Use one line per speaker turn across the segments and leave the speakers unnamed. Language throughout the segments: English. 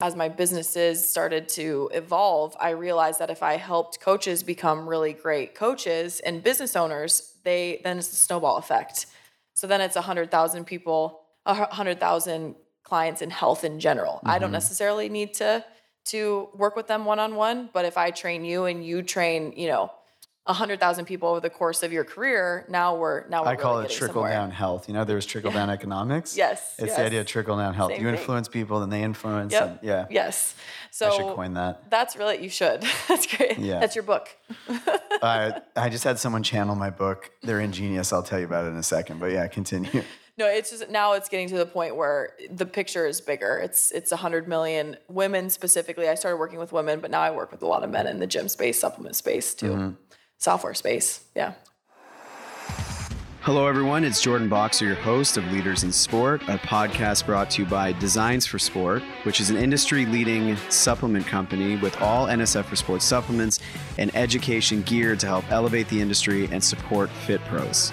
as my businesses started to evolve, I realized that if I helped coaches become really great coaches and business owners, they then it's the snowball effect. So then it's a hundred thousand people, a hundred thousand clients in health in general. Mm-hmm. I don't mm-hmm. necessarily need to to work with them one on one, but if I train you and you train, you know, a hundred thousand people over the course of your career, now we're now we're
I call
really
it trickle
somewhere.
down health. You know, there's trickle down economics.
Yes,
it's
yes.
the idea of trickle down health.
Same
you
thing.
influence people, then they influence.
Yep.
And, yeah.
Yes. So
I should coin that.
That's really you should. that's great.
Yeah.
That's your book.
uh, I just had someone channel my book. They're ingenious. I'll tell you about it in a second. But yeah, continue.
No, it's just now it's getting to the point where the picture is bigger. It's it's a hundred million women specifically. I started working with women, but now I work with a lot of men in the gym space, supplement space too. Mm-hmm software space. Yeah.
Hello, everyone. It's Jordan Bokser, your host of Leaders in Sport, a podcast brought to you by Designs for Sport, which is an industry leading supplement company with all NSF for Sport supplements and education geared to help elevate the industry and support fit pros.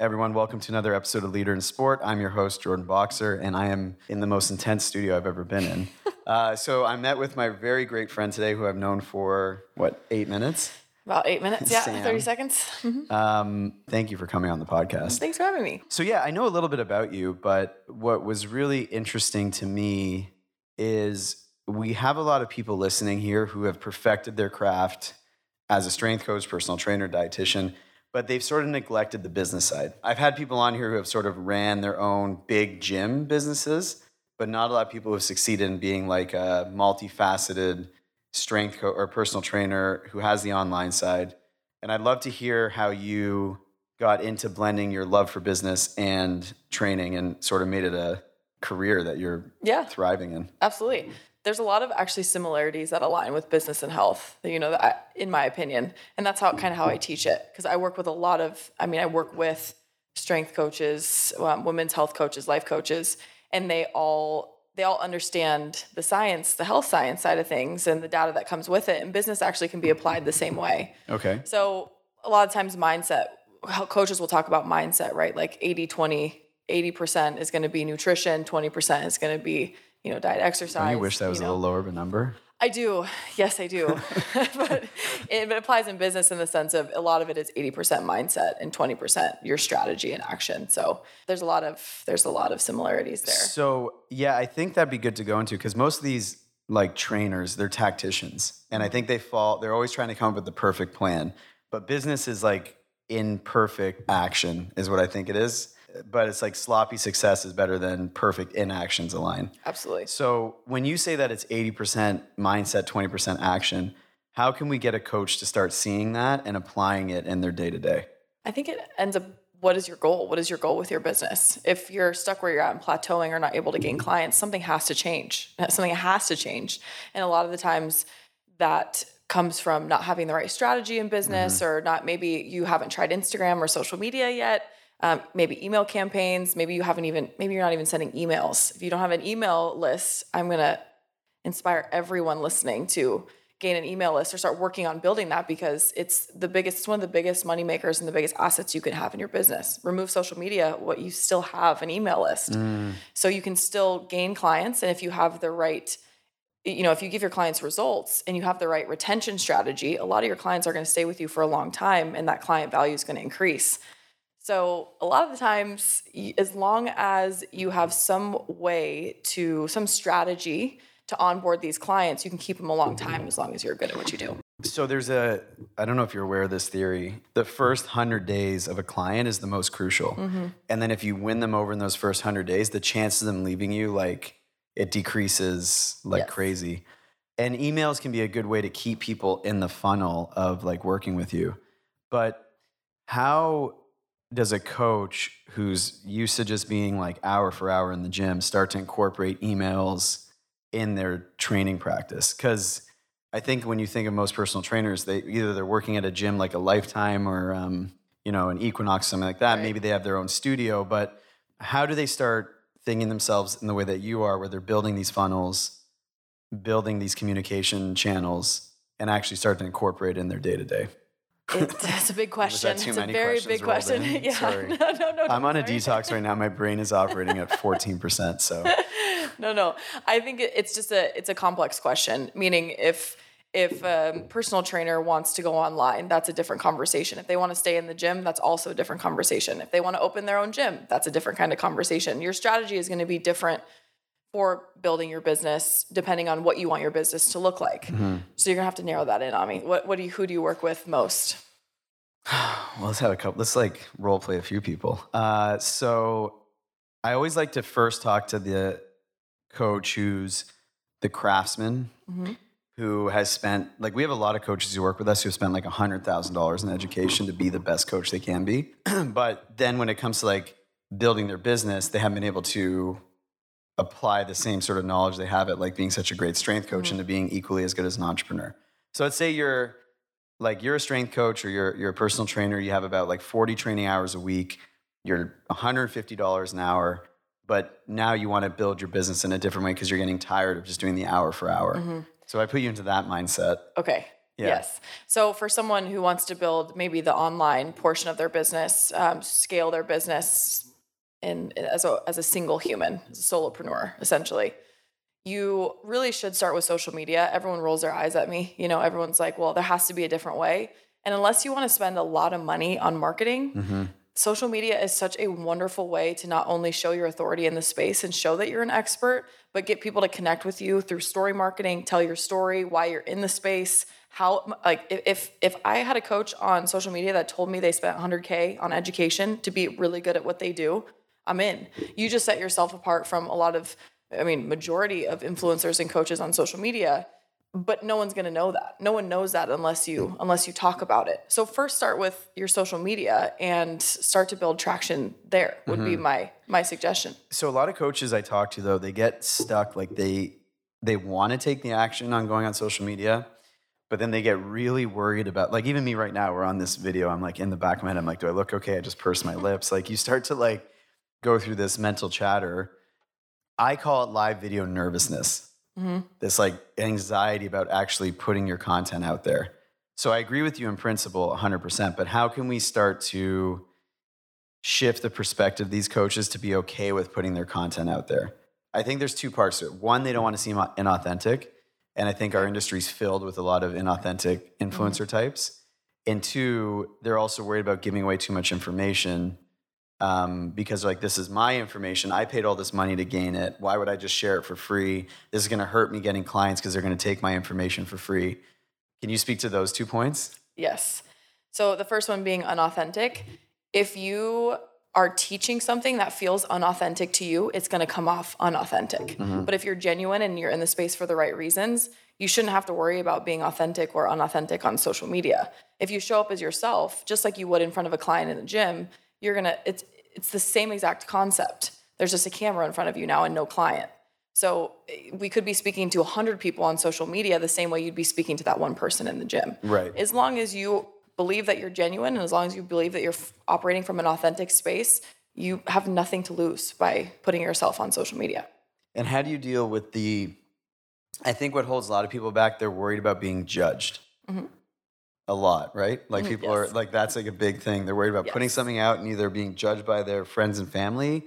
Everyone, welcome to another episode of Leader in Sport. I'm your host, Jordan Bokser, and I am in the most intense studio I've ever been in. Uh, so I met with my very great friend today, who I've known for what eight minutes.
About eight minutes, yeah, Sam. thirty seconds.
Mm-hmm. Um, thank you for coming on the podcast.
Thanks for having me.
So yeah, I know a little bit about you, but what was really interesting to me is we have a lot of people listening here who have perfected their craft as a strength coach, personal trainer, dietitian, but they've sort of neglected the business side. I've had people on here who have sort of ran their own big gym businesses but not a lot of people have succeeded in being like a multifaceted strength coach or personal trainer who has the online side. And I'd love to hear how you got into blending your love for business and training and sort of made it a career that you're
yeah.
thriving in.
Absolutely. There's a lot of actually similarities that align with business and health, you know, that, in my opinion. And that's how kind of how I teach it. Because I work with a lot of, I mean, I work with strength coaches, um, women's health coaches, life coaches, and they all they all understand the science, the health science side of things and the data that comes with it. And business actually can be applied the same way.
Okay.
So a lot of times mindset, coaches will talk about mindset, right? Like 80, 20, 80% is going to be nutrition, 20% is going to be, you know, diet exercise.
You wish that was
you
know. a little lower of a number?
I do. Yes, I do. but it, it, applies in business in the sense of a lot of it is 80% mindset and 20% your strategy and action. So there's a lot of there's a lot of similarities there.
So yeah, I think that'd be good to go into because most of these like trainers, they're tacticians. And I think they fall, they're always trying to come up with the perfect plan. But business is like imperfect action, is what I think it is but it's like sloppy success is better than perfect inactions align.
Absolutely.
So when you say that it's 80% mindset, 20% action, how can we get a coach to start seeing that and applying it in their day to day?
I think it ends up what is your goal? What is your goal with your business? If you're stuck where you're at and plateauing or not able to gain clients, something has to change. Something has to change. And a lot of the times that comes from not having the right strategy in business mm-hmm. or not maybe you haven't tried Instagram or social media yet um, maybe email campaigns. Maybe you haven't even, maybe you're not even sending emails. If you don't have an email list, I'm going to inspire everyone listening to gain an email list or start working on building that because it's the biggest, it's one of the biggest money makers and the biggest assets you can have in your business. Remove social media, what you still have an email list. Mm. So you can still gain clients. And if you have the right, you know, if you give your clients results and you have the right retention strategy, a lot of your clients are going to stay with you for a long time and that client value is going to increase. So, a lot of the times, as long as you have some way to, some strategy to onboard these clients, you can keep them a long time as long as you're good at what you do.
So, there's a, I don't know if you're aware of this theory. The first 100 days of a client is the most crucial. Mm-hmm. And then, if you win them over in those first 100 days, the chance of them leaving you, like, it decreases like yes. crazy. And emails can be a good way to keep people in the funnel of like working with you. But how does a coach who's used to just being like hour for hour in the gym start to incorporate emails in their training practice? Because I think when you think of most personal trainers, they either they're working at a gym like a Lifetime or um, you know an Equinox, something like that. Right. Maybe they have their own studio, but how do they start thinking themselves in the way that you are, where they're building these funnels, building these communication channels, and actually start to incorporate in their day to day?
It's, a big question. it's a very big question.
yeah. Sorry. No, no, no. I'm on a detox right now. My brain is operating at 14%. So
no, no. I think it's just a it's a complex question. Meaning, if if a personal trainer wants to go online, that's a different conversation. If they want to stay in the gym, that's also a different conversation. If they want to open their own gym, that's a different kind of conversation. Your strategy is going to be different for building your business depending on what you want your business to look like. So you're gonna have to narrow that in on me. What what do you who do you work with most?
Well, let's have a couple. Let's like role play a few people. Uh, so I always like to first talk to the coach who's the craftsman
Mhm.
who has spent like we have a lot of coaches who work with us who have spent like a hundred thousand dollars in education to be the best coach they can be. but then when it comes to like building their business, they haven't been able to apply the same sort of knowledge they have at like being such a great strength coach into being equally as good as an entrepreneur. So I'd say you're like you're a strength coach or you're you're a personal trainer, you have about like 40 training hours a week, you're $150 an hour, but now you want to build your business in a different way because you're getting tired of just doing the hour for hour. So I put you into that mindset.
Okay.
Yeah.
Yes. So for someone who wants to build maybe the online portion of their business, um, scale their business in as a as a single human, as a solopreneur, essentially, you really should start with social media. Everyone rolls their eyes at me. You know, everyone's like, "Well, there has to be a different way." And unless you want to spend a lot of money on marketing, mm-hmm. social media is such a wonderful way to not only show your authority in the space and show that you're an expert, but get people to connect with you through story marketing, tell your story, why you're in the space, how like if if, if I had a coach on social media that told me they spent 100k on education to be really good at what they do, I'm in. You just set yourself apart from a lot of I mean, majority of influencers and coaches on social media but no one's going to know that no one knows that unless you unless you talk about it so first start with your social media and start to build traction there would be mm-hmm. my my suggestion
So a lot of coaches I talk to though, they get stuck like they they want to take the action on going on social media, but then they get really worried about like even me right now, we're on this video, I'm like in the back of my head, I'm like, do I look okay? I just purse my lips. Like you start to like go through this mental chatter. I call it live video nervousness. Mm-hmm. This like anxiety about actually putting your content out there. So I agree with you in principle 100%, but how can we start to shift the perspective of these coaches to be okay with putting their content out there. I think there's two parts to it. One, they don't want to seem inauthentic. And I think our industry's filled with a lot of inauthentic mm-hmm. influencer types. And two, they're also worried about giving away too much information um, because, like, this is my information. I paid all this money to gain it. Why would I just share it for free? This is going to hurt me getting clients because they're going to take my information for free. Can you speak to those two points?
yes so the first one being unauthentic if you are teaching something that feels unauthentic to you it's going to come off unauthentic but if you're genuine and you're in the space for the right reasons you shouldn't have to worry about being authentic or unauthentic on social media if you show up as yourself just like you would in front of a client in the gym you're to it's it's the same exact concept there's just a camera in front of you now and no client so eh, we could be speaking to 100 people on social media the same way you'd be speaking to that one person in the gym.
Right.
As long as you believe that you're genuine and as long as you believe that you're f- operating from an authentic space, you have nothing to lose by putting yourself on social media.
And how do you deal with the? I think what holds a lot of people back, they're worried about being judged. A lot, right? Like mm, people are like that's like a big thing. They're worried about putting something out and either being judged by their friends and family,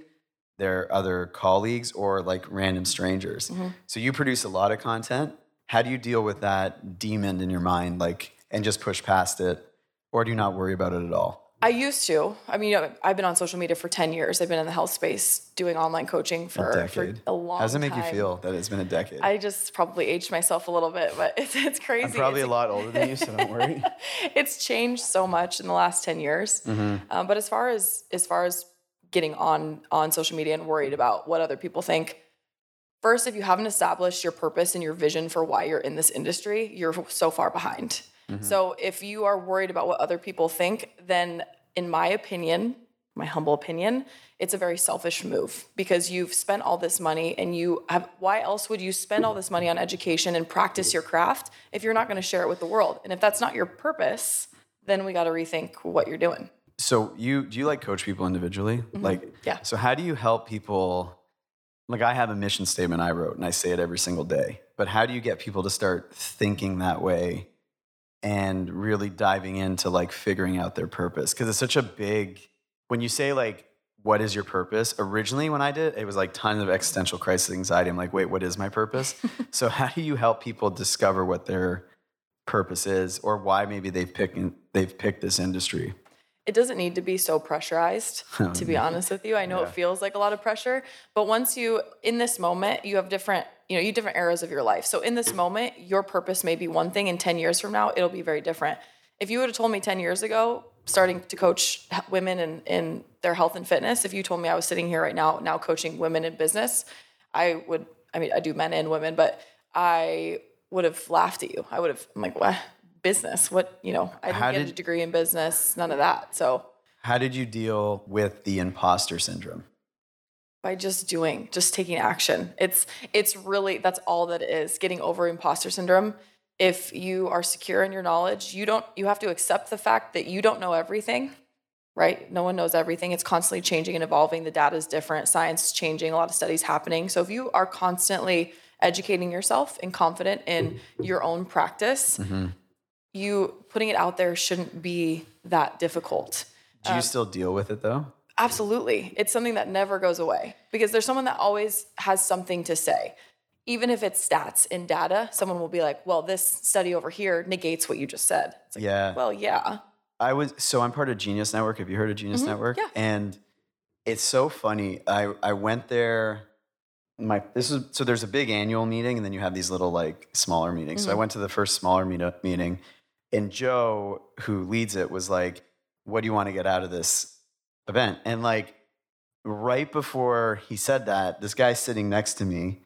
their other colleagues, or like random strangers. Mm-hmm. So you produce a lot of content. How do you deal with that demon in your mind, like, and just push past it, or do you not worry about it at all?
I used to. I mean, you know, I've been on social media for 10 years. I've been in the health space doing online coaching for,
a
for
decade.
a long
How does it make
time.
you feel that it's been a decade?
I just probably aged myself a little bit, but it's, it's crazy.
I'm probably
It's
a lot older than you, so don't worry.
it's changed so much in the last 10 years um, but as far as as far as getting on on social media and worried about what other people think first if you haven't established your purpose and your vision for why you're in this industry you're so far behind so if you are worried about what other people think then in my opinion my humble opinion it's a very selfish move because you've spent all this money and you have why else would you spend all this money on education and practice your craft if you're not going to share it with the world and if that's not your purpose then we got to rethink what you're doing
So you do you like coach people individually? Like
Mm-hmm. Yeah.
So how do you help people? Like I have a mission statement I wrote and I say it every single day. But how do you get people to start thinking that way and really diving into like figuring out their purpose? Because it's such a big when you say like what is your purpose? Originally, when I did, it was like tons of existential crisis anxiety. I'm like, wait, what is my purpose? so, how do you help people discover what their purpose is, or why maybe they've picked they've picked this industry?
It doesn't need to be so pressurized, oh, to be honest with you. I know
Yeah.
it feels like a lot of pressure, but once you in this moment, you have different, you know, you different eras of your life. So in this moment, your purpose may be one thing, and 10 years from now, it'll be very different. If you would have told me 10 years ago, starting to coach women in, in their health and fitness, if you told me I was sitting here right now, now coaching women in business, I would, I mean, I do men and women, but I would have laughed at you. I would have, I'm like, what? Business? What, you know, I didn't
How
get a degree in business, none of that. So
How did you deal with the imposter syndrome?
by just doing, just taking action. It's it's really that's all that it is. Getting over imposter syndrome. If you are secure in your knowledge, you don't you have to accept the fact that you don't know everything. Right? No one knows everything. It's constantly changing and evolving. The data is different. Science is changing. A lot of studies happening. So if you are constantly educating yourself and confident in mm-hmm. your own practice, mm-hmm. You putting it out there shouldn't be that difficult.
Do you uh, still deal with it though?
Absolutely. It's something that never goes away because there's someone that always has something to say. Even if it's stats and data, someone will be like, well, this study over here negates what you just said. It's like,
Yeah.
well, yeah.
I was so I'm part of Genius Network. Have you heard of Genius mm-hmm. Network?
yeah.
And it's so funny. I I went there. My this is so there's a big annual meeting and then you have these little like smaller meetings. So I mm-hmm. went to the first smaller meetup meeting, and Joe, who leads it, was like, "What do you want to get out of this event?" And like right before he said that, this guy's sitting next to me,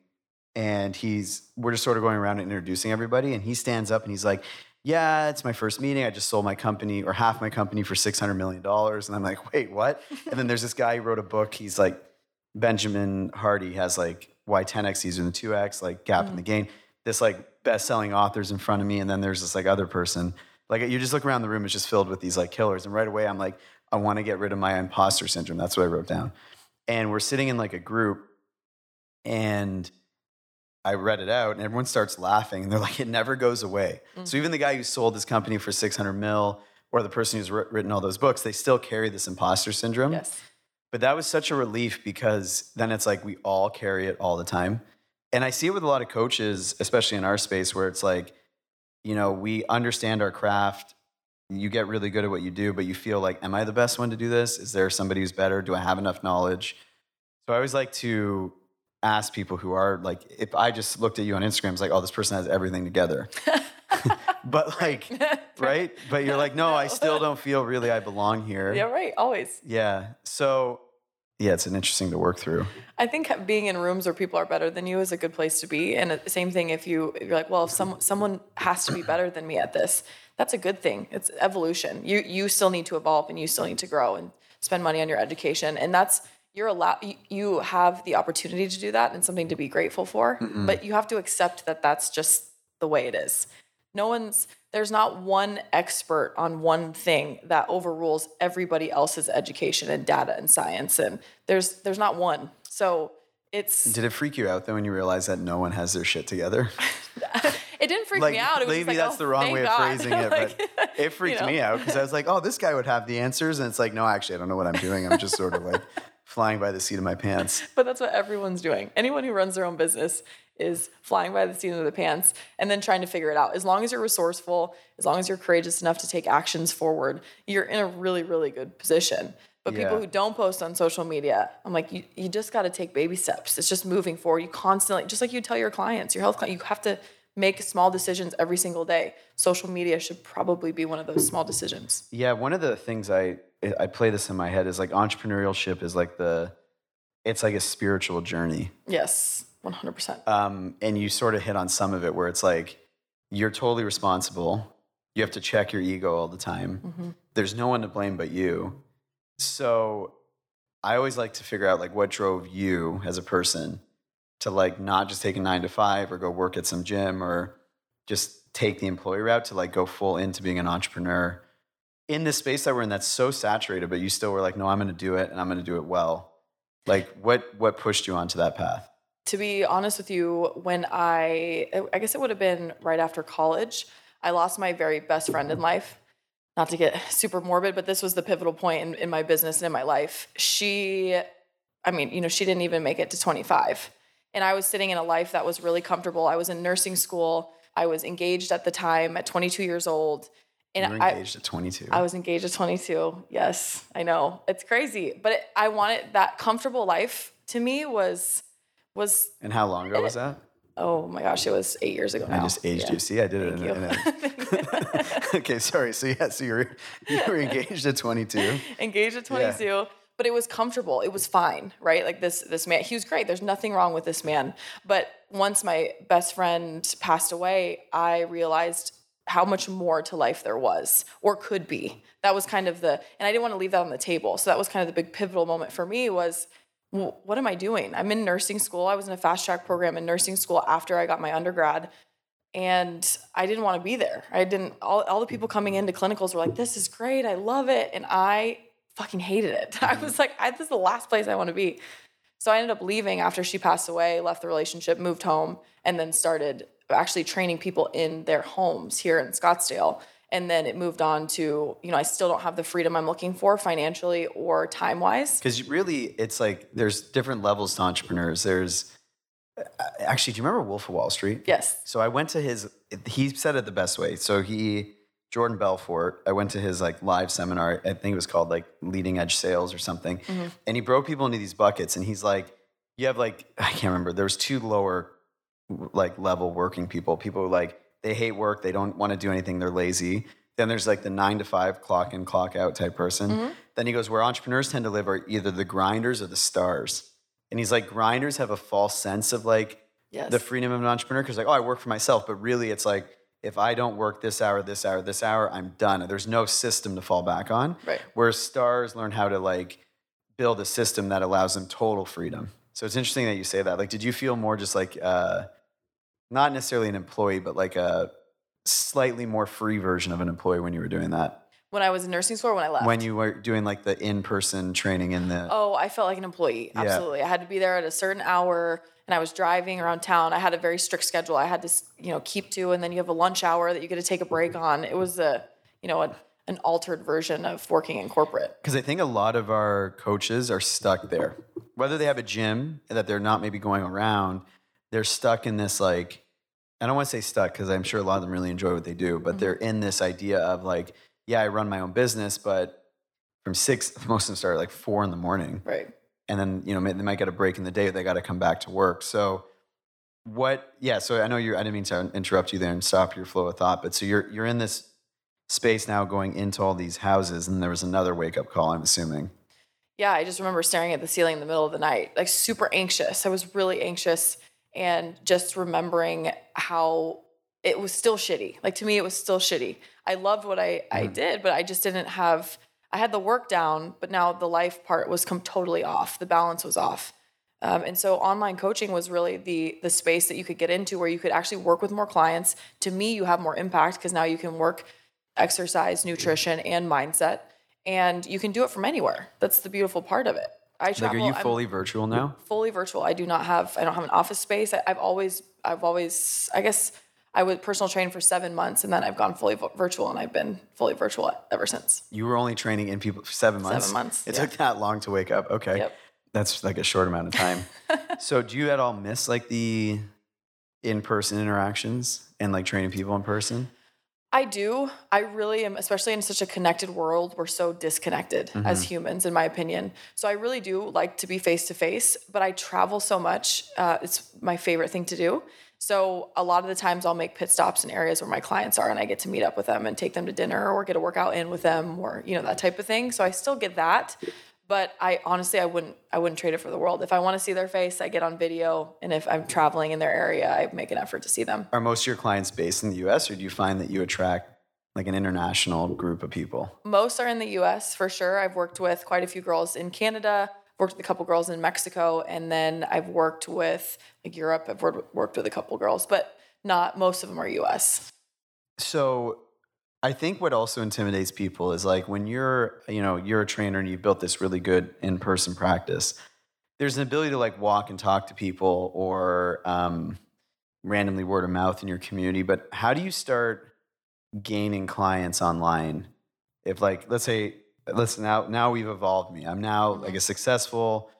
and he's we're just sort of going around and introducing everybody, and he stands up and he's like, "Yeah, it's my first meeting. I just sold my company or half my company for six hundred million dollars." And I'm like, "Wait, what?" and then there's this guy who wrote a book. He's like, Benjamin Hardy has like why 10x easier than 2x, like Gap in mm. the Game. This like best-selling authors in front of me, and then there's this like other person. Like you just look around the room, it's just filled with these like killers, and right away I'm like, I want to get rid of my imposter syndrome. That's what I wrote down. And we're sitting in like a group, and I read it out, and everyone starts laughing, and they're like, it never goes away. Mm. So even the guy who sold his company for 600 mil, or the person who's written all those books, they still carry this imposter syndrome.
Yes.
But that was such a relief because then it's like we all carry it all the time. And I see it with a lot of coaches, especially in our space, where it's like, you know, we understand our craft. You get really good at what you do, but you feel like, am I the best one to do this? Is there somebody who's better? Do I have enough knowledge? So I always like to ask people who are like, if I just looked at you on Instagram, it's like, oh, this person has everything together. but like, right? But you're like, no, I still don't feel really I belong here.
Yeah, right. Always.
Yeah. So, yeah, it's an interesting to work through.
I think being in rooms where people are better than you is a good place to be. And the same thing if you if you're like, well, if some someone has to be better than me at this, that's a good thing. It's evolution. You you still need to evolve and you still need to grow and spend money on your education. And that's you're allowed. You, you have the opportunity to do that and something to be grateful for. But you have to accept that that's just the way it is. No one's there's not one expert on one thing that overrules everybody else's education and data and science and there's there's not one. So it's
Did it freak you out though when you realized that no one has their shit together?
it didn't freak
like
me out. It was
maybe
like,
that's
oh,
the wrong way of
God.
phrasing it,
Like,
but it freaked
know.
me out because I was like, oh, this guy would have the answers, and it's like, no, actually, I don't know what I'm doing. I'm just sort of like flying by the seat of my pants.
but that's what everyone's doing. Anyone who runs their own business is flying by the seat of the pants and then trying to figure it out. As long as you're resourceful, as long as you're courageous enough to take actions forward, you're in a really, really good position. But people who don't post on social media, I'm like, you, you just got to take baby steps. It's just moving forward. You constantly, just like you tell your clients, your health client, you have to make small decisions every single day. Social media should probably be one of those small decisions.
Yeah, one of the things I I play this in my head is like entrepreneurship is like the it's like a spiritual journey.
Yes, 100%.
um, and you sort of hit on some of it where it's like you're totally responsible. You have to check your ego all the time.
Mhm.
There's no one to blame but you. So I always like to figure out like what drove you as a person to like not just take a nine to five or go work at some gym or just take the employee route to like go full into being an entrepreneur in this space that we're in that's so saturated, but you still were like, no, I'm going to do it and I'm going to do it well. Like what what pushed you onto that path?
To be honest with you, when I, I guess it would have been right after college, I lost my very best friend in life. not to get super morbid, but this was the pivotal point in, in my business and in my life. She, I mean, you know, she didn't even make it to 25. And I was sitting in a life that was really comfortable. I was in nursing school. I was engaged at the time at 22 years old.
And you were engaged I, at 22.
I was engaged at 22. Yes, I know. It's crazy. But it, I wanted that comfortable life to me was was
And how long ago was that?
Oh my gosh, it was eight years ago. Now.
I just aged yeah. you. See, I did Thank it. In, in a, okay, sorry. So yeah, so you were you were engaged at 22.
Engaged at 22. Yeah. But it was comfortable. It was fine, right? Like this this man, he was great. There's nothing wrong with this man. But once my best friend passed away, I realized how much more to life there was or could be. That was kind of the and I didn't want to leave that on the table. So that was kind of the big pivotal moment for me was well, what am I doing? I'm in nursing school. I was in a fast track program in nursing school after I got my undergrad. And I didn't want to be there. I didn't, all, all the people coming into clinicals were like, this is great. I love it. And I fucking hated it. I mm-hmm. was like, I, this is the last place I want to be. So I ended up leaving after she passed away, left the relationship, moved home, and then started actually training people in their homes here in Scottsdale and then it moved on to you know i still don't have the freedom i'm looking for financially or time wise
because really it's like there's different levels to entrepreneurs. There's uh, actually do you remember wolf of wall street?
Yes.
So i went to his he said it the best way. So he jordan belfort i went to his like live seminar. I think it was called like leading edge sales or something. Mm-hmm. and he broke people into these buckets and he's like you have like i can't remember. There's two lower like level working people people like they hate work, they don't want to do anything, they're lazy. Then there's like the nine to five clock in, clock out type person. Mm-hmm. Then he goes, where entrepreneurs tend to live are either the grinders or the stars. And he's like, grinders have a false sense of like yes. the freedom of an entrepreneur because like, oh, I work for myself. But really, it's like, if I don't work this hour, this hour, this hour, I'm done. There's no system to fall back on.
Right.
Whereas stars learn how to like build a system that allows them total freedom. So it's interesting that you say that. Like, did you feel more just like, uh, not necessarily an employee, but like a slightly more free version of an employee when you were doing that?
When I was in nursing school, when I left.
When you were doing like the in-person training in the.
Oh, I felt like an employee. Absolutely, yeah. I had to be there at a certain hour, and I was driving around town. I had a very strict schedule. I had to, you know, keep to, and then you have a lunch hour that you get to take a break on. It was a, you know, a, an altered version of working in corporate.
Because I think a lot of our coaches are stuck there. Whether they have a gym that they're not maybe going around, they're stuck in this like I don't want to say stuck because I'm sure a lot of them really enjoy what they do, but mm-hmm. they're in this idea of like, yeah, I run my own business, but from six, most of them start at like four in the morning.
Right.
And then, you know, they might get a break in the day, but they got to come back to work. So, what, yeah, so I know you're, I didn't mean to interrupt you there and stop your flow of thought, but so you're, you're in this space now going into all these houses, and there was another wake up call, I'm assuming.
Yeah, I just remember staring at the ceiling in the middle of the night, like super anxious. I was really anxious and just remembering how it was still shitty. Like to me, it was still shitty. I loved what I, mm-hmm. I did, but I just didn't have, I had the work down, but now the life part was come totally off. The balance was off. Um, and so online coaching was really the the space that you could get into where you could actually work with more clients. To me, you have more impact because now you can work exercise, nutrition, and mindset, and you can do it from anywhere. That's the beautiful part of it.
I travel. Like, are you fully I'm virtual now?
Fully virtual. I do not have. I don't have an office space. I, have always. I've always. I guess I was personal trained for seven months, and then I've gone fully virtual, and I've been fully virtual ever since.
You were only training in people for seven months.
Seven months.
It yeah. took that long to wake up. Okay. Yep. That's like a short amount of time. so, do you at all miss like the in-person interactions and like training people in person?
I do. I really am, especially in such a connected world. We're so disconnected mm-hmm. as humans, in my opinion. So I really do like to be face to face, but I travel so much. Uh, it's my favorite thing to do. So a lot of the times I'll make pit stops in areas where my clients are and I get to meet up with them and take them to dinner or get a workout in with them or, you know, that type of thing. So I still get that but I honestly I wouldn't I wouldn't trade it for the world. If I want to see their face, I get on video, and if I'm traveling in their area, I make an effort to see them.
Are most of your clients based in the U.S. or do you find that you attract like an international group of people?
Most are in the U.S. for sure. I've worked with quite a few girls in Canada. Worked with a couple girls in Mexico, and then I've worked with like Europe. I've worked worked with a couple girls, but not most of them are U.S.
So I think what also intimidates people is like when you're, you know, you're a trainer and you've built this really good in-person practice. There's an ability to like walk and talk to people or um, randomly word of mouth in your community. But how do you start gaining clients online if like let's say listen now now we've evolved me. I'm now like a successful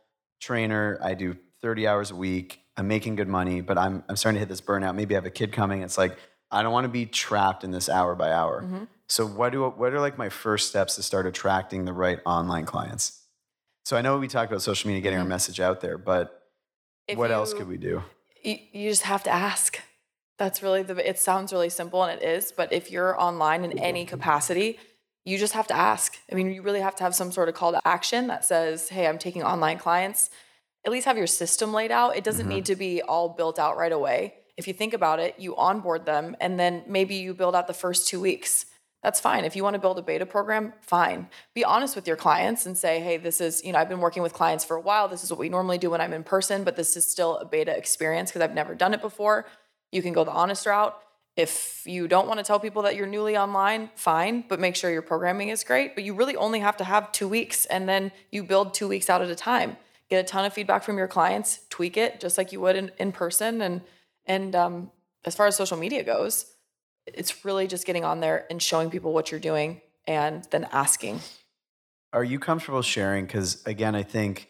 trainer. I do 30 hours a week. I'm making good money, but I'm I'm starting to hit this burnout. Maybe I have a kid coming. It's like I don't want to be trapped in this hour by hour. Mm-hmm. So what do what are like my first steps to start attracting the right online clients? So I know we talked about social media, getting our mm-hmm. message out there, but
If
what else could we do?
you, you just have to ask. That's really the. It sounds really simple, and it is. But if you're online in any capacity, you just have to ask. I mean, you really have to have some sort of call to action that says, "Hey, I'm taking online clients." At least have your system laid out. It doesn't mm-hmm. need to be all built out right away. If you think about it, you onboard them, and then maybe you build out the first two weeks. That's fine. If you want to build a beta program, fine. Be honest with your clients and say, hey, this is, you know, I've been working with clients for a while. This is what we normally do when I'm in person, but this is still a beta experience because I've never done it before. You can go the honest route. If you don't want to tell people that you're newly online, fine, but make sure your programming is great. But you really only have to have two weeks and then you build two weeks out at a time. Get a ton of feedback from your clients, tweak it just like you would in, in person. And and um, as far as social media goes, it's really just getting on there and showing people what you're doing and then asking.
Are you comfortable sharing? Because again, I think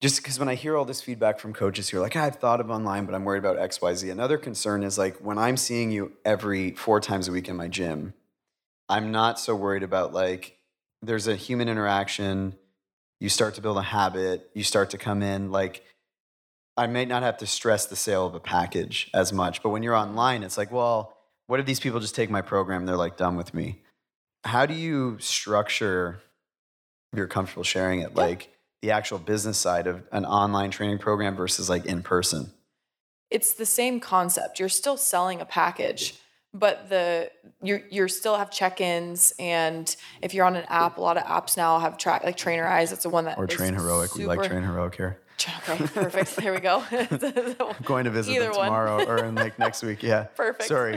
just because when I hear all this feedback from coaches who are like, "Ah, I've thought of online, but I'm worried about X, Y, Z. Another concern is like when I'm seeing you every four times a week in my gym, I'm not so worried about like there's a human interaction. You start to build a habit. You start to come in like. I may not have to stress the sale of a package as much, but when you're online, it's like, well, what if these people just take my program and they're like done with me? How do you structure if you're comfortable sharing it, like the actual business side of an online training program versus like in person.
It's the same concept. You're still selling a package, but the you you still have check-ins and if you're on an app, a lot of apps now have track like Trainerize. It's the one that
Or Train Heroic. We like Train Heroic here.
Okay, perfect. There we go.
I'm going to visit
Either
them
one.
tomorrow or in like next week. Yeah.
Perfect.
Sorry.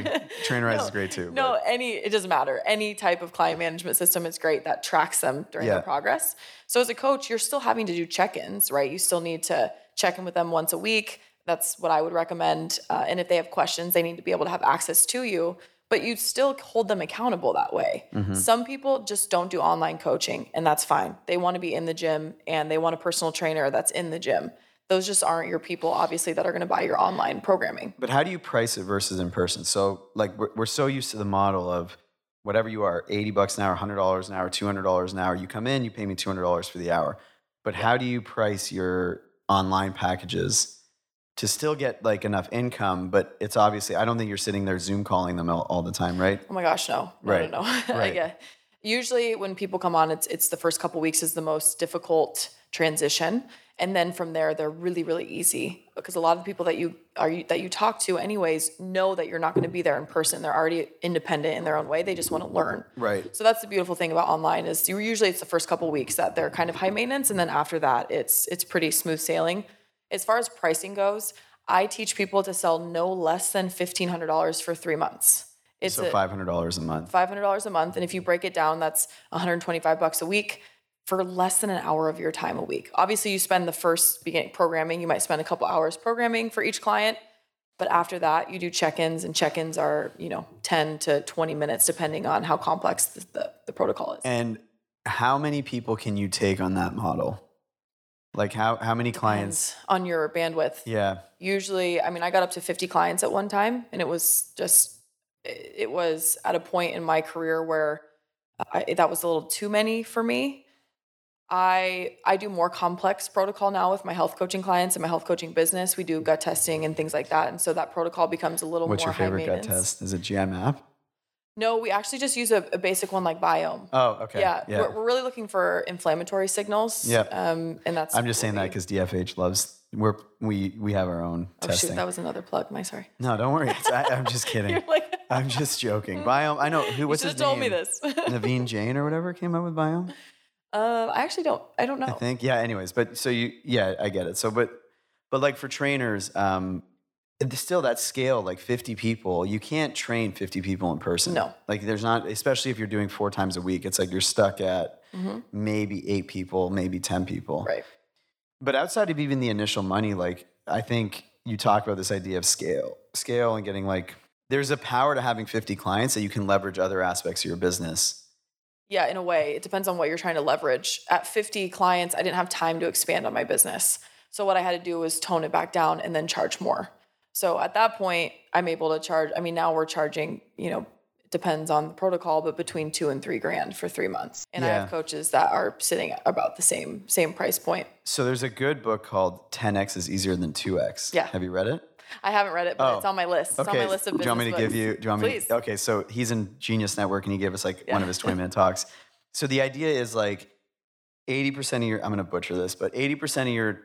Trainerize
No,
is great too.
No,
but-
any it doesn't matter. Any type of client management system is great that tracks them during
Yeah.
their progress. So as a coach, you're still having to do check-ins, right? You still need to check in with them once a week. That's what I would recommend. Uh, and if they have questions, they need to be able to have access to you. But you still hold them accountable that way.
Mm-hmm.
Some people just don't do online coaching, and that's fine. They want to be in the gym and they want a personal trainer that's in the gym. Those just aren't your people, obviously, that are going to buy your online programming.
But how do you price it versus in person? So like we're, we're so used to the model of whatever you are, 80 bucks an hour, $100 an hour, $200 an hour. You come in, you pay me $200 for the hour. But how do you price your online packages to still get like enough income? But it's obviously, I don't think you're sitting there Zoom calling them all, all the time, right?
Oh my gosh, no. No,
Right.
no, no.
Right.
yeah. Usually when people come on, it's it's the first couple weeks is the most difficult transition. And then from there, they're really, really easy because a lot of the people that you are you, that you talk to, anyways, know that you're not going to be there in person. They're already independent in their own way. They just want to learn.
Right.
So that's the beautiful thing about online is you usually it's the first couple weeks that they're kind of high maintenance, and then after that, it's it's pretty smooth sailing. As far as pricing goes, I teach people to sell no less than fifteen hundred dollars for three months. It's
So $500 a month.
five hundred dollars a month, and if you break it down, that's one hundred twenty-five bucks a week for less than an hour of your time a week. Obviously, you spend the first beginning programming. You might spend a couple hours programming for each client, but after that, you do check-ins, and check-ins are you know ten to twenty minutes, depending on how complex the, the, the protocol is.
And how many people can you take on that model? Like how, how many clients?
Depends on your bandwidth.
Yeah.
Usually, I mean, I got up to 50 clients at one time, and it was just, it was at a point in my career where I, that was a little too many for me. I I do more complex protocol now with my health coaching clients and my health coaching business. We do gut testing and things like that, and so that protocol becomes a little
What's
more What's
your favorite gut test? Is it GI-MAP?
No, we actually just use a, a basic one like Viome.
Oh, okay.
yeah,
Yeah.
We're, we're really looking for inflammatory signals.
Yep.
Um, and that's
I'm just saying that because DFH loves we're we we have our own
Oh
testing.
shoot, that was another plug. My sorry.
no, don't worry. It's, I, I'm just kidding.
Like,
I'm just joking. Viome. I know who. What's his
told
name?
me this.
Naveen Jain or whatever came up with Viome.
Uh, I actually don't. I don't know.
I think. Yeah. Anyways, but so you. Yeah, I get it. So, but but like for trainers, um, still that scale, like 50 people, you can't train 50 people in person.
No.
Like there's not, especially if you're doing four times a week. It's like you're stuck at mm-hmm. maybe eight people, maybe 10 people.
Right.
But outside of even the initial money, like I think you talk about this idea of scale, scale and getting like, there's a power to having 50 clients that you can leverage other aspects of your business
Yeah, in a way, it depends on what you're trying to leverage. At 50 clients, I didn't have time to expand on my business. So what I had to do was tone it back down and then charge more. So at that point, I'm able to charge. I mean, now we're charging, you know, depends on the protocol, but between two and three grand for three months. And I have coaches that are sitting at about the same same price point.
So there's a good book called 10x is easier than 2x.
Yeah.
Have you read it?
I haven't read it, but
Oh.
it's on my list. It's on my list of
do you want me to
business
give you? Do you want me?
Please.
Okay, so he's in Genius Network, and he gave us like one of his twenty minute talks. So the idea is like eighty percent of your. I'm going to butcher this, but eighty percent of your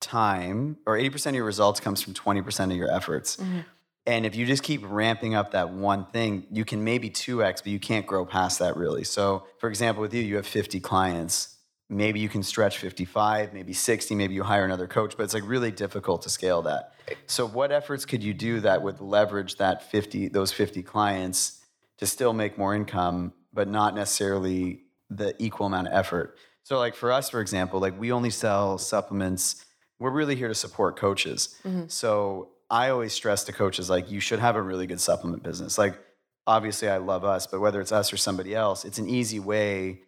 time or eighty percent of your results comes from twenty percent of your efforts.
Mm-hmm.
And if you just keep ramping up that one thing, you can maybe 2x, but you can't grow past that really. So, for example, with you, you have 50 clients. Maybe you can stretch 55, maybe 60, maybe you hire another coach, but it's like really difficult to scale that. So, what efforts could you do that would leverage that 50, those 50 clients to still make more income, but not necessarily the equal amount of effort? So, like for us, for example, like we only sell supplements. We're really here to support coaches. Mm-hmm. So I always stress to coaches like you should have a really good supplement business. Like obviously I love us, but whether it's us or somebody else, it's an easy way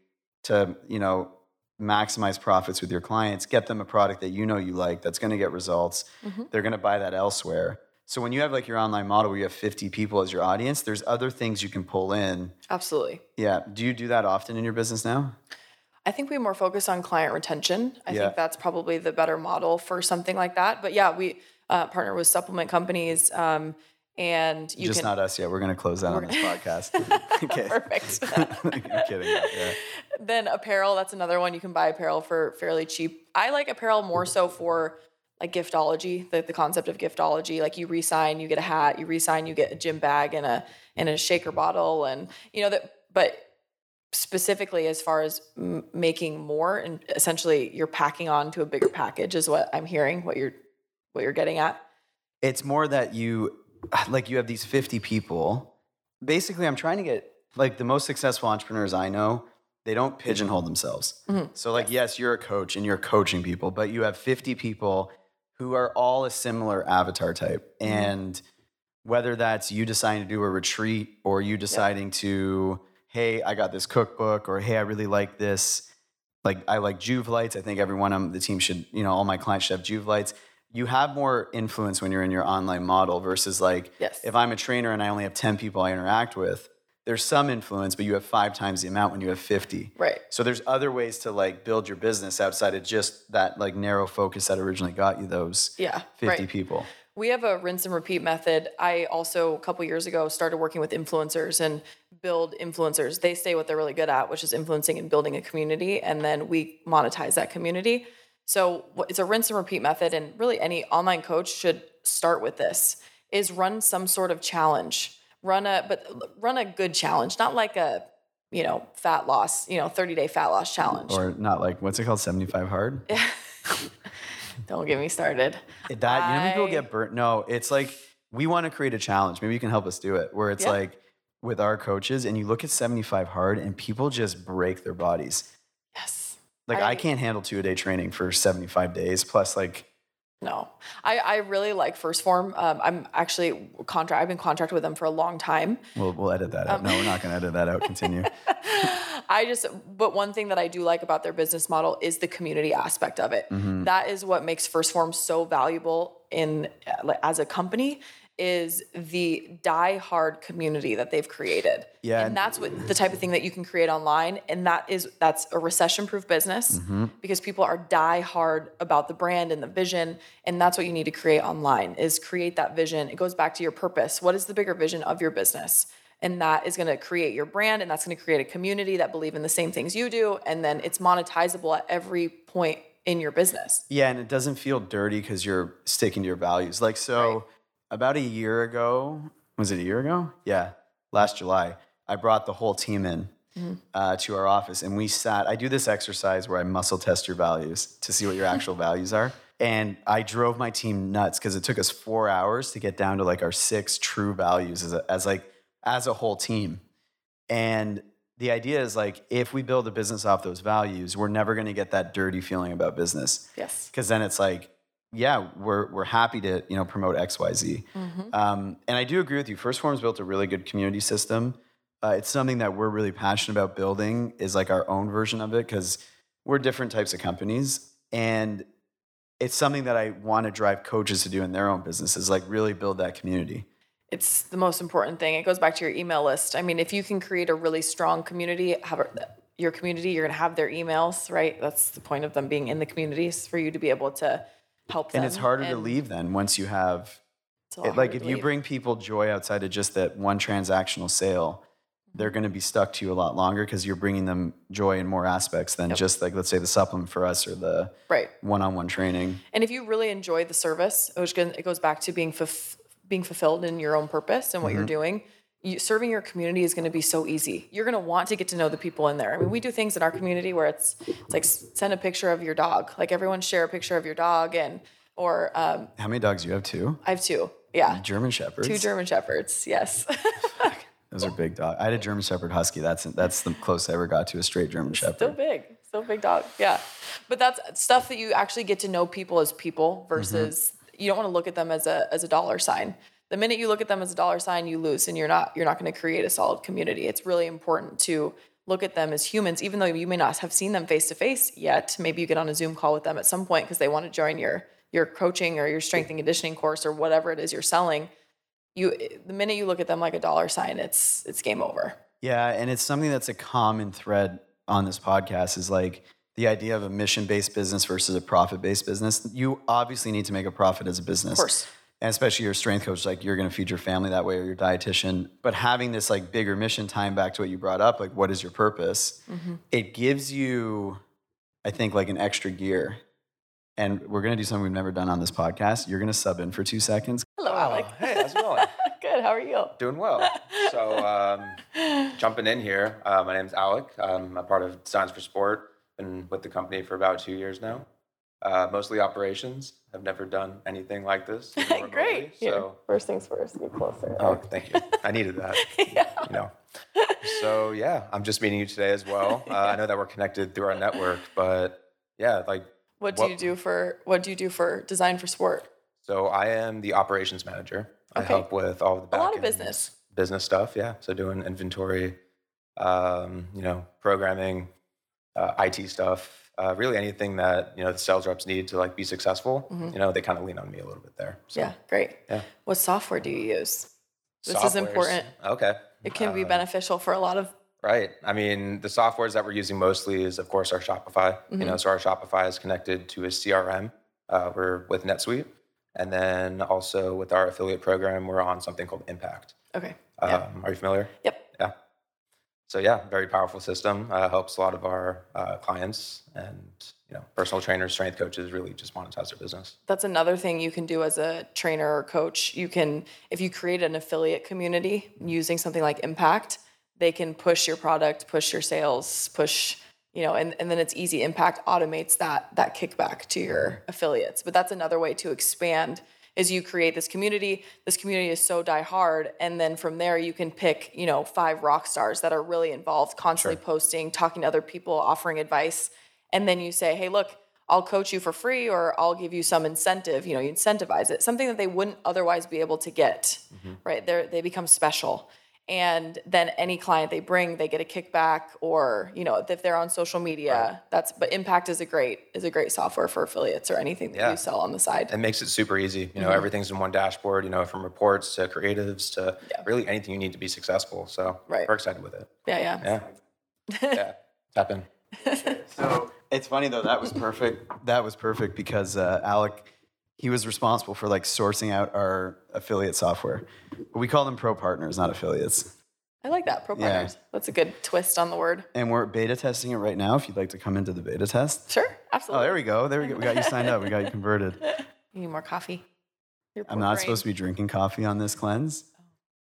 to, you know, maximize profits with your clients, get them a product that you know you like that's going to get results. Mm-hmm. They're going to buy that elsewhere. So when you have like your online model where you have 50 people as your audience, there's other things you can pull in.
Absolutely.
Yeah, do you do that often in your business now?
I think we more focus on client retention. I
Yeah.
think that's probably the better model for something like that. But yeah, we uh, partner with supplement companies, um, and you
Just
can.
not us yet. We're going to close that on this podcast. okay.
Perfect.
I'm kidding. Yeah.
then apparel, that's another one. You can buy apparel for fairly cheap. I like apparel more so for like giftology, the, the concept of giftology. Like you re-sign, you get a hat, you re-sign, you get a gym bag and a and a shaker bottle, and you know that. But specifically, as far as m- making more, and essentially you're packing on to a bigger package, is what I'm hearing. What you're what you're getting at.
it's more that you like you have these 50 people. Basically i'm trying to get like the most successful entrepreneurs i know they don't pigeonhole themselves. Mm-hmm. So like yes. you're a coach and you're coaching people but you have 50 people who are all a similar avatar type. Mm-hmm. And whether that's you deciding to do a retreat or you deciding to hey i got this cookbook or hey i really like this like I like Joovv lights. I think everyone on the team should, you know, all my clients should have Joovv lights. You have more influence when you're in your online model versus like
Yes.
if I'm a trainer and I only have 10 people I interact with, there's some influence, but you have five times the amount when you have 50.
Right.
So there's other ways to like build your business outside of just that like narrow focus that originally got you those
Yeah.
50
right.
people.
We have a rinse and repeat method. I also, a couple years ago, started working with influencers and build influencers. They say what they're really good at, which is influencing and building a community, and then we monetize that community. So it's a rinse and repeat method, and really any online coach should start with this: is run some sort of challenge. Run a but run a good challenge, not like a you know fat loss, you know thirty day fat loss challenge.
Or not like, what's it called? 75 hard?
Don't get me started.
That, you know, people get burnt. No, it's like, we want to create a challenge. Maybe you can help us do it where it's
Yeah.
like with our coaches and you look at 75 hard and people just break their bodies.
Yes.
Like I,
I-
can't handle two a day training for 75 days plus like
No, I, I really like First Form. Um, I'm actually contract. I've been contracted with them for a long time.
we'll, we'll edit that out. no, we're not going to edit that out. Continue.
I just, but one thing that I do like about their business model is the community aspect of it. That is what makes First Form so valuable in like, as a company is the die-hard community that they've created.
Yeah,
and
and-
that's what the type of thing that you can create online, and that is that's a recession-proof business mm-hmm. because people are die-hard about the brand and the vision, and that's what you need to create online is create that vision. It goes back to your purpose. What is the bigger vision of your business? and that is going to create your brand and that's going to create a community that believe in the same things you do and then it's monetizable at every point in your business
Yeah, and it doesn't feel dirty because you're sticking to your values. Like, so about a year ago, was it a year ago? Yeah, last July, I brought the whole team in uh, to our office and we sat. I do this exercise where I muscle test your values to see what your actual values are. And I drove my team nuts because it took us four hours to get down to like our six true values as, a, as like as a whole team. And the idea is like if we build a business off those values, we're never going to get that dirty feeling about business
yes
because then it's like yeah we're, we're happy to you know promote xyz um, and i do agree with you first form's built a really good community system Uh, it's something that we're really passionate about building. Is like our own version of it because we're different types of companies, and it's something that I want to drive coaches to do in their own businesses. Like really build that community.
it's the most important thing. It goes back to your email list. I mean, if you can create a really strong community, have a, your community, you're going to have their emails, right? That's the point of them being in the communities for you to be able to help them.
And it's harder to leave then once you have
it's a lot
it, like if you
leave.
bring people joy outside of just that one transactional sale they're going to be stuck to you a lot longer because you're bringing them joy in more aspects than just like let's say the supplement for us or the
right.
one-on-one training
And if you really enjoy the service, it goes back to being fulf- being fulfilled in your own purpose and what
Mm-hmm.
you're doing. You, serving your community is going to be so easy. You're going to want to get to know the people in there. I mean, we do things in our community where it's it's like send a picture of your dog. Like everyone share a picture of your dog, and or um,
how many dogs do you have two
I have two. Yeah,
german shepherds
two German shepherds. Yes.
those are big dogs i had a german shepherd husky that's that's the closest i ever got to a straight german
Still
shepherd
big, still big dog. Yeah, but that's stuff that you actually get to know people as people versus you don't want to look at them as a as a dollar sign. The minute you look at them as a dollar sign, you lose, and you're not you're not going to create a solid community. It's really important to look at them as humans, even though you may not have seen them face to face yet. Maybe you get on a Zoom call with them at some point because they want to join your your coaching or your strength and conditioning course or whatever it is you're selling. You the minute you look at them like a dollar sign, it's it's game over.
Yeah, and it's something that's a common thread on this podcast is like the idea of a mission-based business versus a profit-based business. You obviously need to make a profit as a business. Of
course.
And especially your strength coach, like you're gonna feed your family that way or your dietitian. But having this like bigger mission time back to what you brought up, like what is your purpose? It gives you, I think, like an extra gear. And we're gonna do something we've never done on this podcast. You're gonna sub in for two seconds.
Hello,
Wow.
Alec.
Hey, how's it going?
Good. How are you?
Doing well. So, um, jumping in here, uh, my name's Alec. I'm a part of Designs for Sport. Been with the company for about two years now. Uh, mostly operations. I've never done anything like this. even remotely,
Great. Here,
So,
first things first. Get closer.
oh, thank you. I needed that.
yeah.
You know. So yeah, I'm just meeting you today as well. Uh, I know that we're connected through our network, but yeah, like
What do
What-
you do for What do you do for design for sport?
So I am the operations manager. I help with all of the back
A lot of business.
business stuff. Yeah. So doing inventory, um, you know, programming, uh, IT stuff, uh, really anything that you know the sales reps need to like be successful. You know, they kind of lean on me a little bit there. So,
Mm-hmm. Yeah, great.
Yeah.
What software do you use? This is important.
Okay.
It can be
Uh,
beneficial for a lot of.
Right. I mean, the softwares that we're using mostly is, of course, our Shopify. You know, so our Shopify is connected to a CRM. Uh, we're with NetSuite, and then also with our affiliate program, we're on something called Impact.
Okay.
Um,
yeah.
Are you familiar?
Yep.
So yeah, very powerful system. Uh, helps a lot of our uh, clients and you know personal trainers, strength coaches really just monetize their business.
That's another thing you can do as a trainer or coach. You can, if you create an affiliate community using something like Impact, they can push your product, push your sales, push, you know, and, and then it's easy. Impact automates that that kickback to your affiliates. But that's another way to expand is you create this community. This community is so die hard. And then from there you can pick, you know, five rock stars that are really involved, constantly posting, talking to other people, offering advice. And then you say, hey, look, I'll coach you for free or I'll give you some incentive. You know, you incentivize it, something that they wouldn't otherwise be able to get, mm-hmm. right? They're, they become special. And then any client they bring, they get a kickback or, you know, if they're on social media, that's, but Impact is a great, is a great software for affiliates or anything that
Yeah.
you sell on the side.
It makes it super easy. You know,
Mm-hmm.
everything's in one dashboard. You know, from reports to creatives to really anything you need to be successful. So
Right.
we're excited with it.
Yeah, yeah.
Yeah. yeah. Tap in.
So it's funny though. That was perfect. That was perfect because uh, Alec, he was responsible for like sourcing out our affiliate software. But we call them pro partners, not affiliates.
I like that. Pro
Yeah.
partners. That's a good twist on the word.
And we're beta testing it right now. If you'd like to come into the beta test.
Sure. Absolutely.
Oh, there we go. There we go. We got you signed up. We got you converted.
You need more coffee.
I'm not
brain.
supposed to be drinking coffee on this cleanse,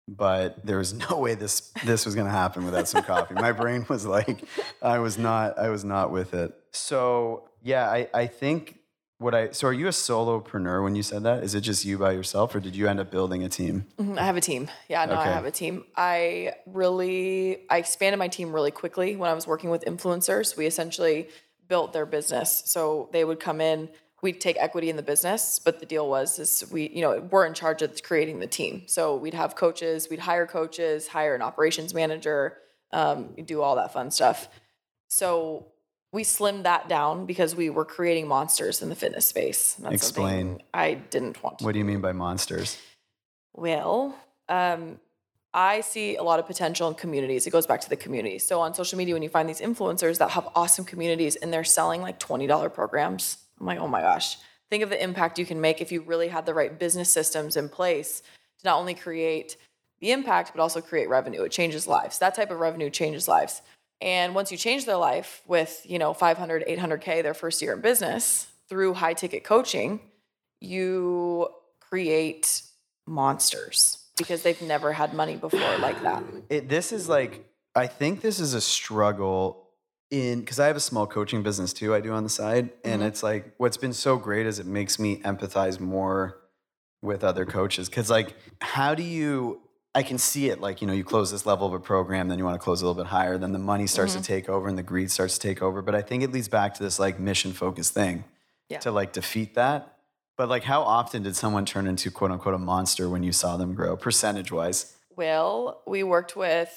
but there was no way this this was going to happen without some coffee. My brain was like, I was not, I was not with it. So yeah, I I think what I so are you a solopreneur when you said that? Is it just you by yourself, or did you end up building a team?
Mhm, I have a team. Yeah, no,
Okay.
I have a team. I really I expanded my team really quickly when I was working with influencers. We essentially built their business. So they would come in, we'd take equity in the business, but the deal was is we, you know, we're in charge of creating the team. So we'd have coaches, we'd hire coaches, hire an operations manager, um, do all that fun stuff. So we slimmed that down because we were creating monsters in the fitness space. That's
Explain.
I didn't want to.
What do you mean by monsters?
Well, um, I see a lot of potential in communities. It goes back to the community. So on social media, when you find these influencers that have awesome communities and they're selling like $20 programs, I'm like, oh my gosh. Think of the impact you can make if you really had the right business systems in place to not only create the impact, but also create revenue. It changes lives. That type of revenue changes lives. And once you change their life with, you know, 500, 800K their first year in business through high ticket coaching, you create monsters because they've never had money before like that.
It, this is like I think this is a struggle in because I have a small coaching business too. I do on the side, and
Mhm.
it's like what's been so great is it makes me empathize more with other coaches because like how do you I can see it like you know you close this level of a program then you want to close a little bit higher then the money starts
Mm-hmm.
to take over and the greed starts to take over but I think it leads back to this like mission focused thing
Yeah.
to like defeat that but like how often did someone turn into quote unquote a monster when you saw them grow percentage wise
Well, we worked with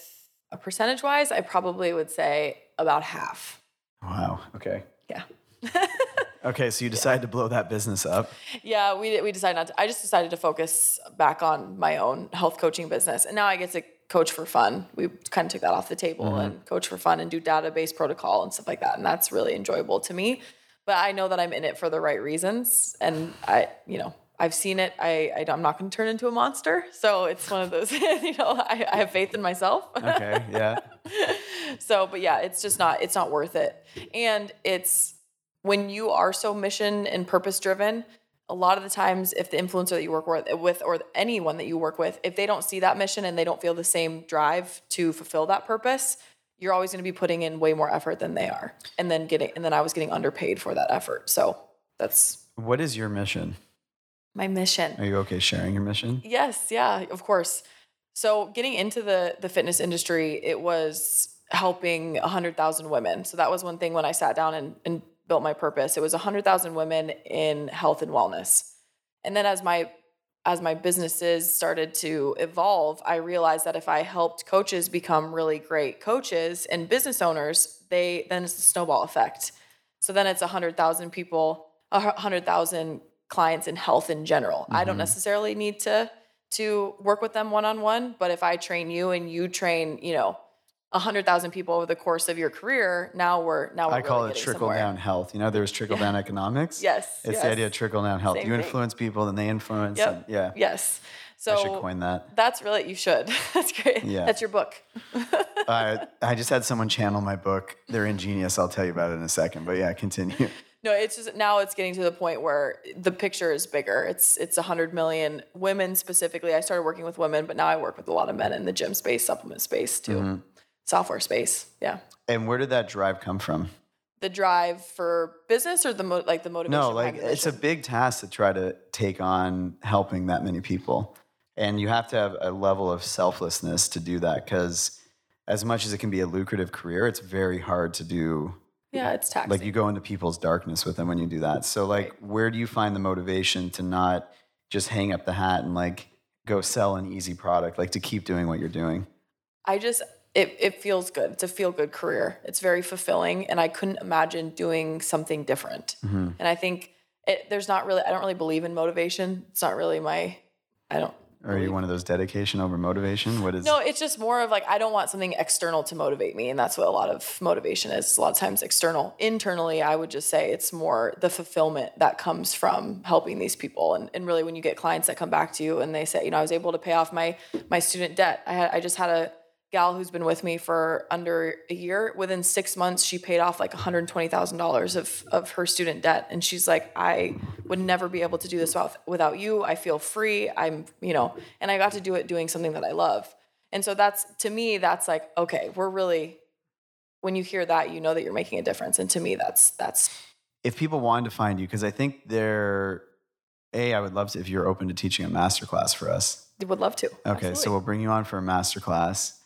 a percentage wise, I probably would say about half.
Wow. Okay.
Yeah.
Okay, so you decided to blow that business up.
Yeah, we we decided not to. I just decided to focus back on my own health coaching business, and now I get to coach for fun. We kind of took that off the table mm-hmm. and coach for fun and do database protocol and stuff like that, and that's really enjoyable to me. But I know that I'm in it for the right reasons, and I, you know, I've seen it. I, I am not going to turn into a monster, so it's one of those. you know, I, I have faith in myself.
Okay. Yeah.
so but yeah it's just not it's not worth it and it's when you are so mission and purpose driven a lot of the times if the influencer that you work with, or anyone that you work with if they don't see that mission and they don't feel the same drive to fulfill that purpose you're always going to be putting in way more effort than they are and then getting and then i was getting underpaid for that effort so that's
What is your mission?
my mission
Are you okay sharing your mission?
Yes, yeah, of course. So getting into the the fitness industry, it was helping 100,000 women. So that was one thing when I sat down and, and built my purpose. It was 100,000 women in health and wellness. And then as my as my businesses started to evolve, I realized that if I helped coaches become really great coaches and business owners, they then it's the snowball effect. So then it's 100,000 people, 100,000 clients in health in general. I don't mm-hmm. necessarily need to to work with them one on one, but if I train you and you train, you know, 100,000 people over the course of your career, now we're now we're
I call
really
it trickle
somewhere.
down health. You know, there was trickle down economics.
Yes,
It's
yes.
the idea of trickle down health.
Same
you
thing.
influence people, then they influence.
Yep.
and- yeah.
Yes. So
I should coin that.
That's really you should. That's great.
Yeah.
That's your book.
Uh, I just had someone channel my book. They're ingenious. I'll tell you about it in a second. But yeah, continue.
No, it's just now it's getting to the point where the picture is bigger. It's it's a hundred million women specifically. I started working with women, but now I work with a lot of men in the gym space, supplement space too,
Mm-hmm.
Software space. Yeah,
And where did that drive come from?
the drive for business or the mo- like the motivation.
No, like it's a big task to try to take on helping that many people. And you have to have a level of selflessness to do that because as much as it can be a lucrative career, it's very hard to do
yeah, it's taxing.
like you go into people's darkness with them when you do that. So like where do you find the motivation to not just hang up the hat and like go sell an easy product, like to keep doing what you're doing?
I just it it feels good. It's a feel good career. It's very fulfilling, and I couldn't imagine doing something different.
Mm-hmm.
And I think it, there's not really. I don't really believe in motivation. It's not really my. I don't.
Are you one of those dedication over motivation? What is
No, it's just more of like I don't want something external to motivate me, and that's what a lot of motivation is. A lot of times external. Internally, I would just say it's more the fulfillment that comes from helping these people, and, and really when you get clients that come back to you and they say, you know, I was able to pay off my my student debt. I had I just had a gal who's been with me for under a year. Within six months, she paid off like one hundred twenty thousand dollars of of her student debt, and she's like, I would never be able to do this without without you. I feel free. I'm you know, and I got to do it doing something that I love. And so that's to me, that's like, okay, we're really when you hear that, you know that you're making a difference. And to me, that's that's
if people wanted to find you, because I think they're a, I would love to if you're open to teaching a master class for us.
would love to.
Okay, so we'll bring you on for a masterclass.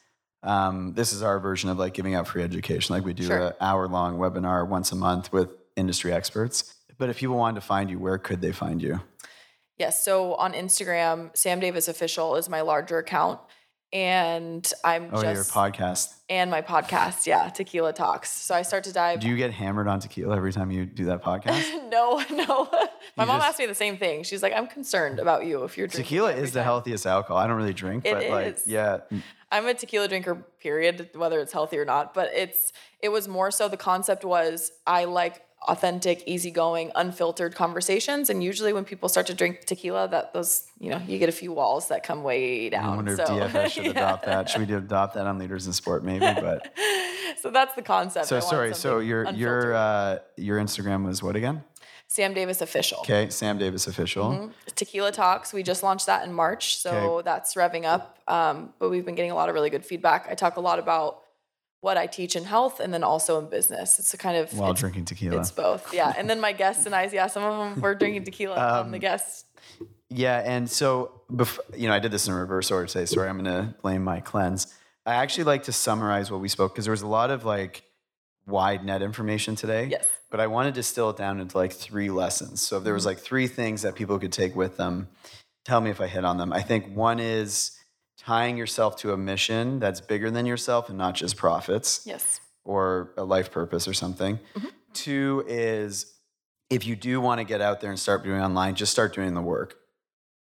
Um, this is our version of like giving out free education. Like we do
Sure.
an hour long webinar once a month with industry experts. But if people wanted to find you, where could they find you?
Yes. So on Instagram, Sam Davis Official is my larger account. And I'm
Oh, yeah, your podcast.
and my podcast, yeah, Tequila Talks. So I start to dive.
Do you get hammered on tequila every time you do that podcast?
no, no. my
You
mom
just-
asked me the same thing. She's like, "I'm concerned about you if you're drinking."
tequila is the healthiest alcohol. I don't really drink,
It
but like, yeah,
I'm a tequila drinker, period, whether it's healthy or not. But it's it was more so the concept was I like authentic, easygoing, unfiltered conversations. And usually when people start to drink tequila, that those you know you get a few walls that come way down.
I wonder
so,
if DFS should
yeah.
adopt that. Should we do adopt that on Leaders in Sport, maybe? But
So that's the concept.
So sorry. So your your uh, your Instagram was what again?
Sam Davis official.
Okay, Sam Davis official.
Mm-hmm. Tequila Talks. We just launched that in March, so
Okay.
that's revving up. Um, but we've been getting a lot of really good feedback. I talk a lot about what I teach in health and then also in business. It's a kind of
While
it's,
drinking tequila.
it's both, yeah. And then my guests and I, yeah, some of them were drinking tequila. Um, the guests,
Yeah, and so bef- you know, I did this in reverse order today. Sorry, I'm going to blame my cleanse. I actually like to summarize what we spoke because there was a lot of like wide net information today.
Yes.
But I want to distill it down into like three lessons. So if there
Mm-hmm.
was like three things that people could take with them, tell me if I hit on them. I think one is tying yourself to a mission that's bigger than yourself and not just profits
yes,
or a life purpose or something. Two is if you do want to get out there and start doing online, just start doing the work.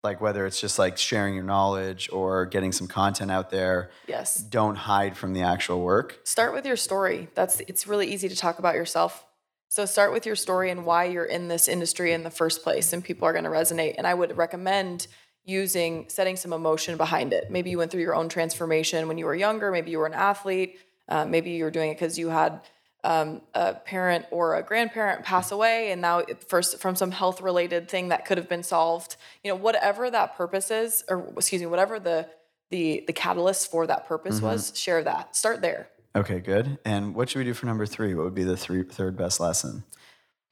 Like whether it's just like sharing your knowledge or getting some content out there,
yes.
don't hide from the actual work.
Start with your story. That's it's really easy to talk about yourself. So start with your story and why you're in this industry in the first place, and people are going to resonate. And I would recommend using setting some emotion behind it. Maybe you went through your own transformation when you were younger. Maybe you were an athlete. Uh, maybe you were doing it because you had um, a parent or a grandparent pass away, and now first from some health related thing that could have been solved. You know, whatever that purpose is, or excuse me, whatever the the the catalyst for that purpose was, share that. Start there.
Okay, good. And what should we do for number three? What would be the three, third best lesson?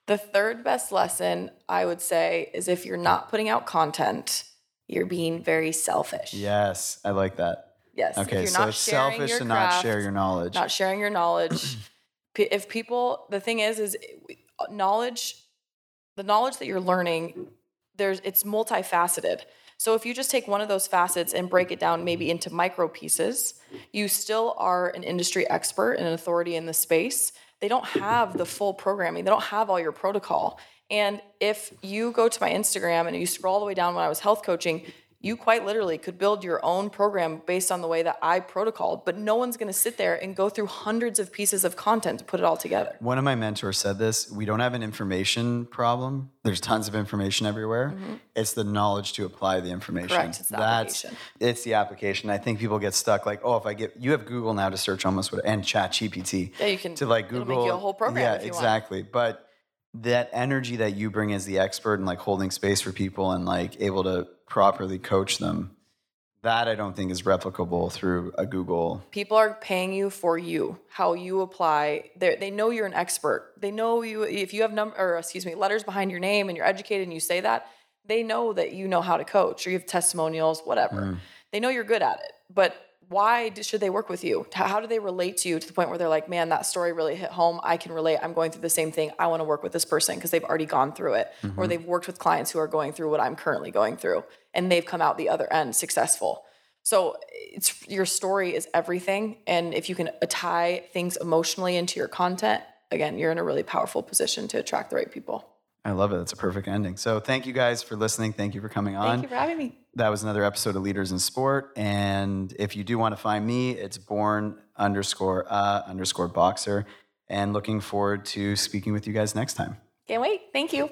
The third best lesson I would say is if you're not putting out content, you're being very selfish.
Yes, I like that.
Yes. if
Okay, so it's selfish to not share your knowledge.
Not sharing your knowledge. If people, the thing is, is knowledge, the knowledge that you're learning, there's it's multifaceted. So if you just take one of those facets and break it down maybe into micro pieces, you still are an industry expert and an authority in the space. They don't have the full programming. They don't have all your protocol. And if you go to my Instagram and you scroll all the way down when I was health coaching, you quite literally could build your own program based on the way that I protocoled, but no one's going to sit there and go through hundreds of pieces of content to put it all together.
One of my mentors said this we don't have an information problem. There's tons of information everywhere. It's the knowledge to apply the information.
Mm-hmm. Correct, it's the application.
It's the application. I think people get stuck like, oh, if I get, you have Google now to search almost what, and Chat GPT.
Yeah, you can-
To like Google.
make you a whole program
Yeah,
you want.
exactly. But that energy that you bring as the expert and like holding space for people and like able to properly coach them, that I don't think is replicable through a Google.
People are paying you for you, how you apply. They they know you're an expert. They know you if you have number or excuse me, letters behind your name and you're educated and you say that, they know that you know how to coach or you have testimonials, whatever. Mm. They know you're good at it. But why should they work with you? How do they relate to you to the point where they're like, man, that story really hit home. I can relate. I'm going through the same thing. I want to work with this person because they've already gone through it, or mm-hmm. they've worked with clients who are going through what I'm currently going through, and they've come out the other end successful. So it's your story is everything, and if you can uh, tie things emotionally into your content, again, you're in a really powerful position to attract the right people.
I love it. It's a perfect ending. So thank you guys for listening. Thank you for coming on.
Thank you for having me.
that was another episode of Leaders in Sport. And if you do want to find me, it's born underscore uh underscore bokser. And looking forward to speaking with you guys next time.
Can't wait. Thank you.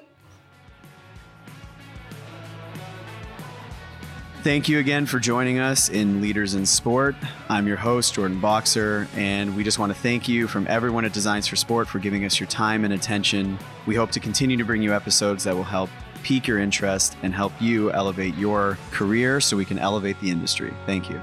Thank you again for joining us in Leaders in Sport. I'm your host, Jordan Bokser, and we just want to thank you from everyone at Designs for Sport for giving us your time and attention. We hope to continue to bring you episodes that will help pique your interest and help you elevate your career so we can elevate the industry. Thank you.